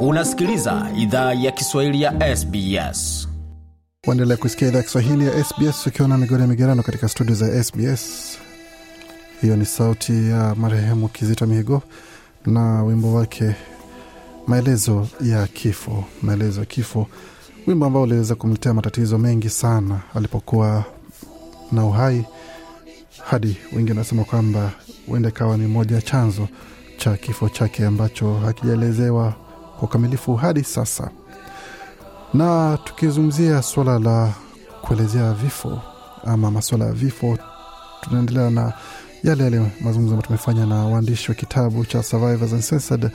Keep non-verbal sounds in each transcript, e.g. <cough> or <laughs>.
Unasikiliza idhaa ya Kiswahili ya SBS. Waendelea kusikia idhaa Kiswahili ya SBS ukiwa na ya migerano katika studio za SBS. Hiyo ni sauti ya marehemu Kizito Mihigo na wimbo wake maelezo ya kifo. Maelezo ya kifo, wimbo ambao uliweza kumletea matatizo mengi sana alipokuwa na uhai, hadi wengi wanasema kwamba huenda ikawa ni moja ya chanzo cha kifo chake ambacho hakijaelezewa kwa ukamilifu hadi sasa. Na tukizungumzia suala la kuelezea vifo ama masuala ya vifo, tunaendelea na yale yale mazungumzo ambayo tumefanya na waandishi wa kitabu cha Survivors Uncensored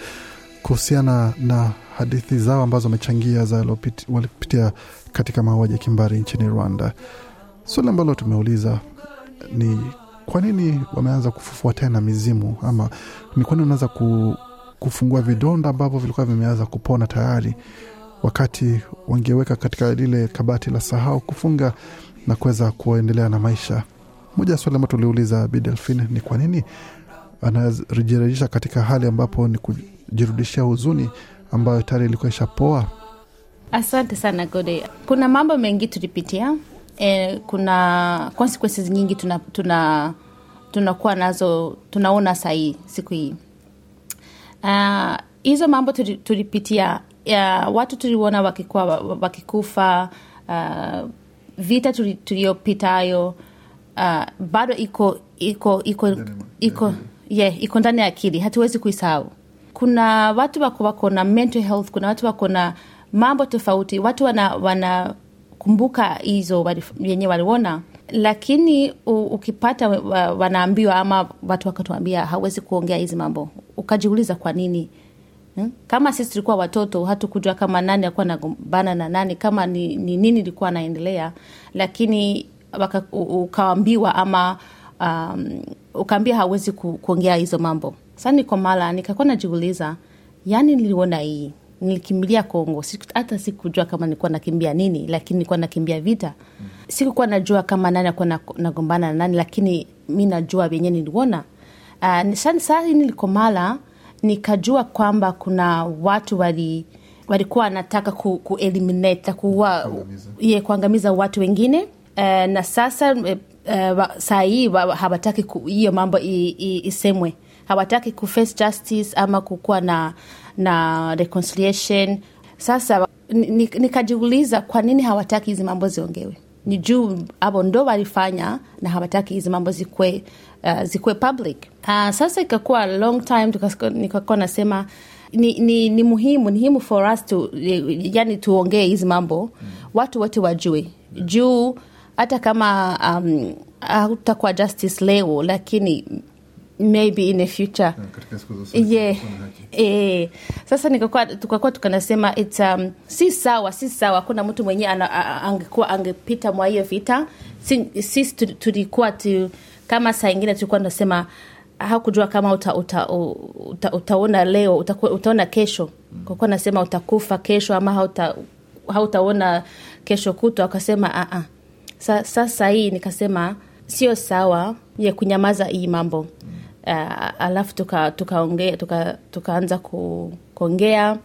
kuhusiana na hadithi zao ambazo wamechangia za walipitia katika mauaji ya kimbari nchini Rwanda. Swali ambalo tumeuliza ni kwa nini wameanza kufufua tena mizimu, ama ni kwa nini wanaanza ku, kufungua vidonda ambavyo vilikuwa vimeanza kupona tayari, wakati wangeweka katika lile kabati la sahau kufunga na kuweza kuendelea na maisha. Moja ya swali ambayo tuliuliza Bi Delphine ni kwa nini anajirejesha katika hali ambapo ni kujirudishia huzuni ambayo tayari ilikuwa ishapoa. Asante sana Gode. Kuna mambo mengi tulipitia e, kuna consequences nyingi tuna, tuna tunakuwa nazo tunaona sahii siku hii uh, hizo mambo tulipitia uh, watu tuliona wakikuwa wakikufa uh, vita tuliyopitayo uh, bado iko iko iko iko yeah, iko ndani ya akili. Hatuwezi kuisahau. Kuna watu wako wako na mental health kuna watu wako na mambo tofauti. Watu wana, wanakumbuka hizo yenye waliona lakini ukipata wa, wanaambiwa ama watu wakatuambia hawezi kuongea hizi mambo ukajiuliza kwa nini? Hmm? kama sisi tulikuwa watoto hatukujua kama nani alikuwa nagombana na nani kama ni, ni nini ilikuwa anaendelea lakini waka, ukaambiwa ama um, ukaambia hawezi ku, kuongea hizo mambo. Sasa niko mala nikakuwa najiuliza yani niliona hii nilikimbilia Kongo, hata sikujua kama nilikuwa nakimbia nini, lakini nilikuwa nakimbia vita. Sikukuwa najua kama nani akuwa nagombana na nani, lakini mi najua venye niliona. Uh, saa hii nilikomala nikajua kwamba kuna watu wali walikuwa wanataka ku, ku eliminate kuua ye kuangamiza watu wengine uh, na sasa uh, saa hii hawataki hiyo mambo isemwe, hawataki ku face justice ama kukuwa na na reconciliation. Sasa nikajiuliza ni kwa nini hawataki hizi mambo ziongewe? Ni juu hapo ndo walifanya na hawataki hizi mambo zikwe, uh, zikwe public. Uh, sasa ikakuwa long time nikakuwa nasema ni, ni, ni muhimu ni muhimu for us to, yani tuongee hizi mambo mm. watu wote wajue juu hata kama um, hautakuwa justice leo lakini maybe in the future yeah. E, sasa nikakuwa tukakuwa tukanasema it's, um, si sawa si sawa kuna mtu mwenyewe angekuwa angepita mwa hiyo vita sisi si, tulikuwa tu, kama saa ingine tulikuwa tunasema hakujua kama uta, uta, uta, utaona leo uta, utaona kesho mm. kakuwa nasema utakufa kesho ama hauta, hautaona kesho kutwa akasema uh-uh. sasa hii nikasema sio sawa ya kunyamaza hii mambo mm. Uh, alafu tukaongea tuka tuka tukaanza ku, kuongea.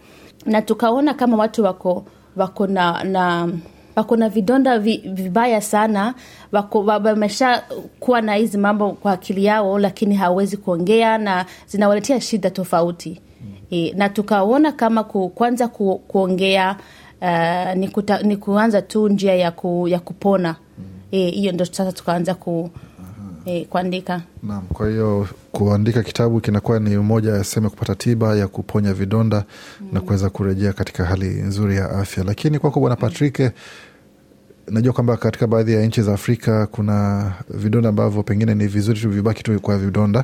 Na tukaona kama watu wako wako na, na wako na vidonda vi, vibaya sana. Wako wamesha kuwa na hizi mambo kwa akili yao lakini hawawezi kuongea na zinawaletea shida tofauti. E, na tukaona kama ku, kwanza ku, kuongea uh, ni, kuta, ni kuanza tu njia ya, ku, ya kupona. Hiyo mm. e, ndo sasa tukaanza ku E, kuandika naam. Kwa hiyo kuandika kitabu kinakuwa ni moja ya sehemu ya kupata tiba ya kuponya vidonda mm. na kuweza kurejea katika hali nzuri ya afya. Lakini kwako Bwana Patrick, mm. najua kwamba katika baadhi ya nchi za Afrika kuna vidonda ambavyo pengine ni vizuri tu vibaki tu kwa vidonda,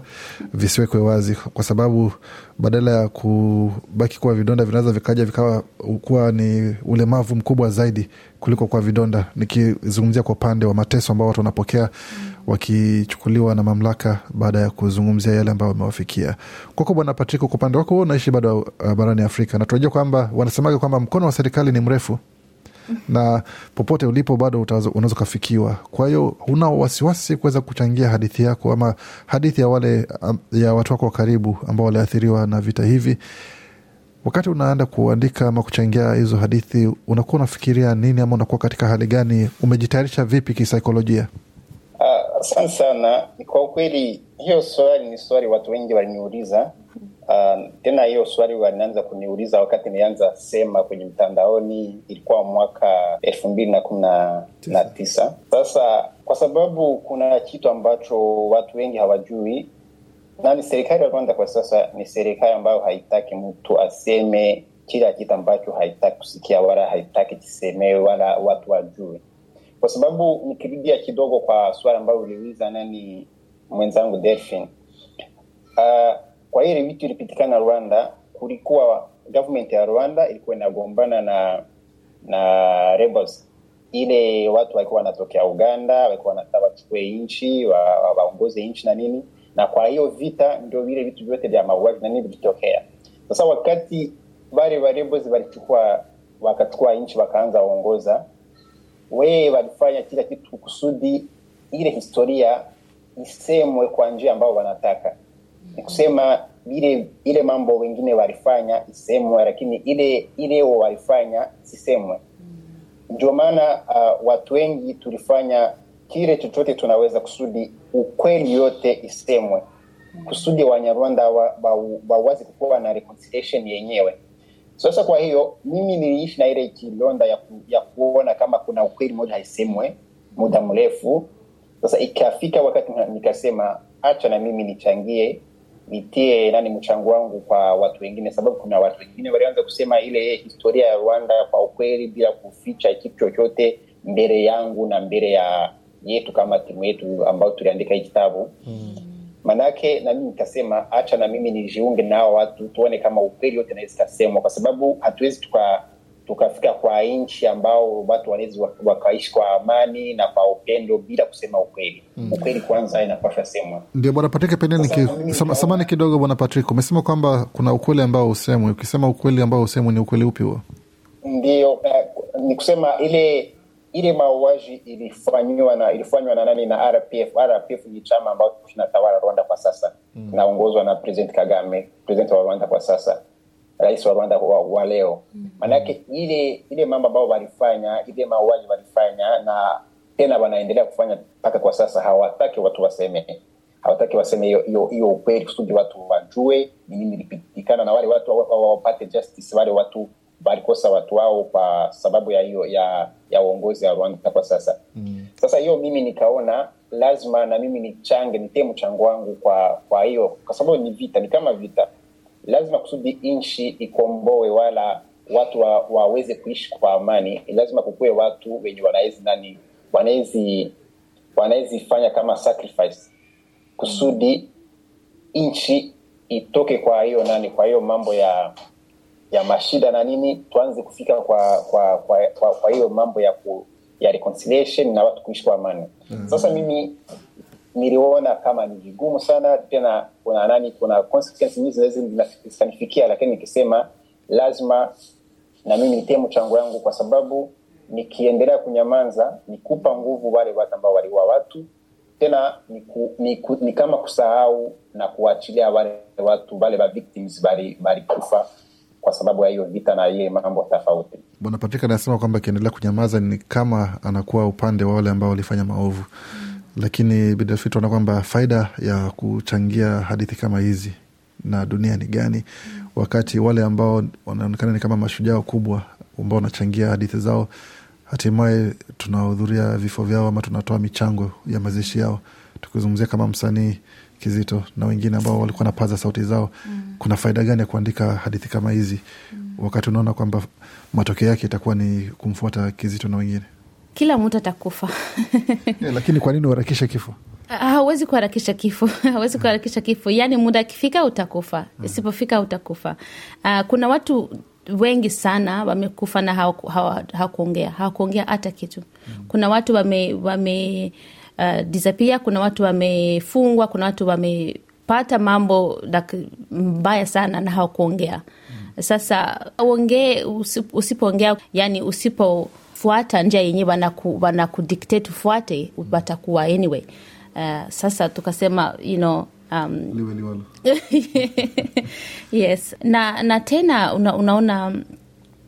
visiwekwe wazi, kwa sababu badala ya kubaki kuwa vidonda vinaweza vikaja vikawa kuwa ni ulemavu mkubwa zaidi kuliko kwa vidonda, nikizungumzia kwa upande wa mateso ambao watu wanapokea mm wakichukuliwa na mamlaka baada ya kuzungumzia yale ambayo wamewafikia. Kwako Bwana Patrik, kwa upande wako unaishi bado uh, barani Afrika na tunajua kwamba wanasemaga kwamba mkono wa serikali ni mrefu na popote ulipo bado unaweza ukafikiwa. Kwa hiyo huna wasiwasi kuweza kuchangia hadithi yako ama hadithi ya wale ya watu wako wa karibu ambao waliathiriwa na vita hivi, wakati unaenda kuandika ama kuchangia hizo hadithi unakuwa unafikiria nini ama unakuwa katika hali gani umejitayarisha vipi kisaikolojia asante sana. Kwa ukweli hiyo swali ni swali watu wengi waliniuliza. Uh, tena hiyo swali walianza kuniuliza wakati nianza sema kwenye mtandaoni ilikuwa mwaka elfu mbili na kumi na tisa. sasa kwa sababu kuna kitu ambacho watu wengi hawajui na ni serikali ya rwanda kwa sasa ni serikali ambayo haitaki mtu aseme kila kitu ambacho haitaki kusikia wala haitaki kisemewe wala watu wajue kwa sababu nikirudia kidogo kwa swala ambayo uliuliza nani mwenzangu delphin uh, kwa ile vitu ilipitikana rwanda kulikuwa government ya rwanda ilikuwa inagombana na na rebels. Ile watu walikuwa wanatokea uganda walikuwa wanataka wachukue nchi waongoze wa, nchi na nini. Na kwa hiyo vita ndio vile vitu vyote vya mauaji na nini vilitokea. Sasa wakati wale wa rebels walichukua wakachukua nchi wakaanza waongoza wee walifanya kila kitu kusudi ile historia isemwe kwa njia ambayo wanataka. Ni kusema ile ile mambo wengine walifanya isemwe lakini ile ile walifanya sisemwe. Ndio maana uh, watu wengi tulifanya kile chochote tunaweza kusudi ukweli yote isemwe. Kusudi wanyarwanda wawazi wa, wa, kukuwa na reconciliation yenyewe sasa kwa hiyo mimi niliishi na ile kilonda ya, ku, ya kuona kama kuna ukweli moja haisemwe muda mrefu sasa ikafika wakati nikasema hacha na mimi nichangie nitie nani mchango wangu kwa watu wengine sababu kuna watu wengine walianza kusema ile historia ya rwanda kwa ukweli bila kuficha kitu chochote mbele yangu na mbele ya yetu kama timu yetu ambayo tuliandika hii kitabu mm. Manake na mimi nikasema hacha na mimi nijiunge nao watu tuone kama ukweli yote naweza ikasemwa kwa sababu hatuwezi tuka tukafika kwa nchi ambao watu wanawezi wakaishi kwa amani na kwa upendo bila kusema ukweli. Mm. ukweli kwanza inapasha semwa ndio bwana patrick pengine ki, samani kidogo bwana patrick umesema kwamba kuna ukweli ambao usemwi. Ukisema ukweli ambao usemwi ni ukweli upi huo? Ndio uh, ni kusema ile ile mauaji ilifanywa na ilifanywa na nani? Na rpf rpf ni chama ambao kinatawala rwanda kwa sasa. Mm. naongozwa na president kagame president wa rwanda kwa sasa. Rais wa rwanda wa, wa leo. Maanake mm. ile ile mambo ambao walifanya ile mauaji walifanya na tena wanaendelea kufanya mpaka kwa sasa hawataki watu waseme. Hawataki waseme hiyo ukweli kusudi watu wajue ni nini ilipitikana na wale watu wapate justice wale watu walikosa watu wao kwa sababu ya hiyo ya ya uongozi wa rwanda kwa sasa. Mm. sasa hiyo mimi nikaona lazima na mimi nichange nitie mchango wangu kwa kwa hiyo kwa sababu ni vita ni kama vita. Lazima kusudi nchi ikomboe wala watu wa, waweze kuishi kwa amani. Lazima kukuwe watu wenye wanawezi nani wanawezi wanawezi fanya kama sacrifice. Kusudi nchi itoke kwa hiyo nani kwa hiyo mambo ya ya mashida na nini tuanze kufika kwa kwa kwa, kwa, kwa hiyo mambo ya ku, ya reconciliation na watu kuishi kwa amani mm-hmm. sasa mimi niliona kama ni vigumu sana tena kuna nani kuna consequences nyingi zinaweza zikanifikia lakini nikisema lazima na mimi nitie mchango yangu kwa sababu nikiendelea kunyamanza nikupa nguvu wale watu ambao waliua watu tena ni, ku, ni, ku, ni kama kusahau na kuachilia wale watu wale wa victims walikufa kwa sababu ya hiyo vita na ile mambo tofauti bwana patrik anasema kwamba akiendelea kunyamaza ni kama anakuwa upande wa wale ambao walifanya maovu mm. lakini bidafit tunaona kwamba faida ya kuchangia hadithi kama hizi na dunia ni gani mm. wakati wale ambao wanaonekana ni kama mashujaa kubwa ambao wanachangia hadithi zao hatimaye tunahudhuria vifo vyao ama tunatoa michango ya mazishi yao tukizungumzia kama msanii kizito na wengine ambao walikuwa napaza sauti zao mm. kuna faida gani ya kuandika hadithi kama hizi? Mm. wakati unaona kwamba matokeo yake itakuwa ni kumfuata kizito na wengine? Kila mtu atakufa. Yeah, <laughs> lakini kwa nini uharakisha kifo? Hauwezi kuharakisha kifo. <laughs> Hauwezi kuharakisha kifo. Yani muda akifika utakufa. Mm. isipofika utakufa. Uh, kuna watu wengi sana wamekufa na hawakuongea. Hawakuongea hata kitu. Mm. kuna watu wame, wame uh, disappear kuna watu wamefungwa kuna watu wamepata mambo mbaya sana na hawakuongea. Sasa uongee usipoongea yani usipofuata njia yenyewe wanaku, wanaku ufuate watakuwa anyway. Uh, sasa tukasema you know, um, liwe liwalo. <laughs> Yes. Na na tena una, unaona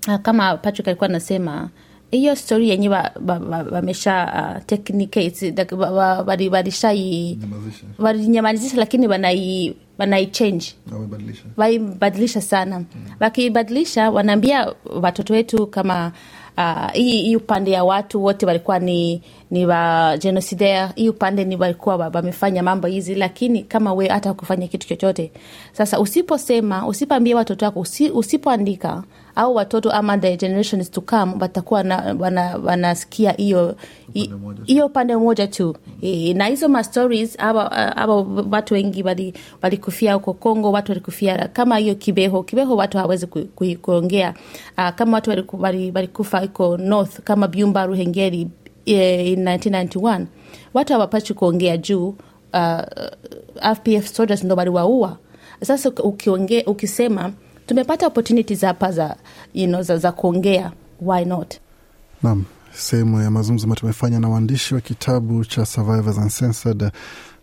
uh, kama patrick alikuwa anasema hiyo stori yenye wamesha uh, technicate like, walinyamazisha lakini wanai wanaichange waibadilisha sana. Wakibadilisha wanaambia watoto wetu kama hii hii upande ya watu wote walikuwa ni ni wa genocidaire. Hii upande ni walikuwa wamefanya mambo hizi lakini kama we hata kufanya kitu chochote. Sasa usiposema usipoambia watoto wako usipoandika au watoto ama the generations to come watakuwa wana- wanasikia hiyo hiyo upande moja tu. E, na hizo ma stories aba aba watu wengi wali- walikufia huko Kongo, watu walikufia kama hiyo Kibeho. Kibeho watu hawezi ku, ku, kuongea. Uh, kama watu walikufa huko North kama Byumba Ruhengeri eh, in 1991 watu hawapachi kuongea juu uh, fpf soldiers ndo waliwaua. Sasa ukionge, ukisema tumepata opportunities hapa za, you know, za, za kuongea why not? Naam, sehemu ya mazungumzo ambayo tumefanya na waandishi wa kitabu cha Survivors Uncensored,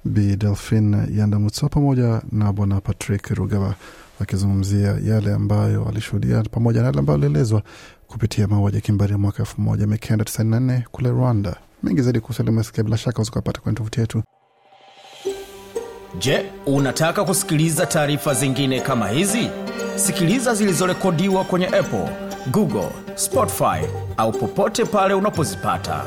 b Delphin Yandamutso pamoja na Bwana Patrick Rugaba wakizungumzia yale ambayo walishuhudia pamoja na yale ambayo alielezwa kupitia mauaji ya kimbari ya mwaka elfu moja mia kenda tisini na nne kule Rwanda. Mengi zaidi kuhusu alimesikia bila shaka uzikapata kwenye tovuti yetu. Je, unataka kusikiliza taarifa zingine kama hizi? Sikiliza zilizorekodiwa kwenye Apple, Google, Spotify au popote pale unapozipata.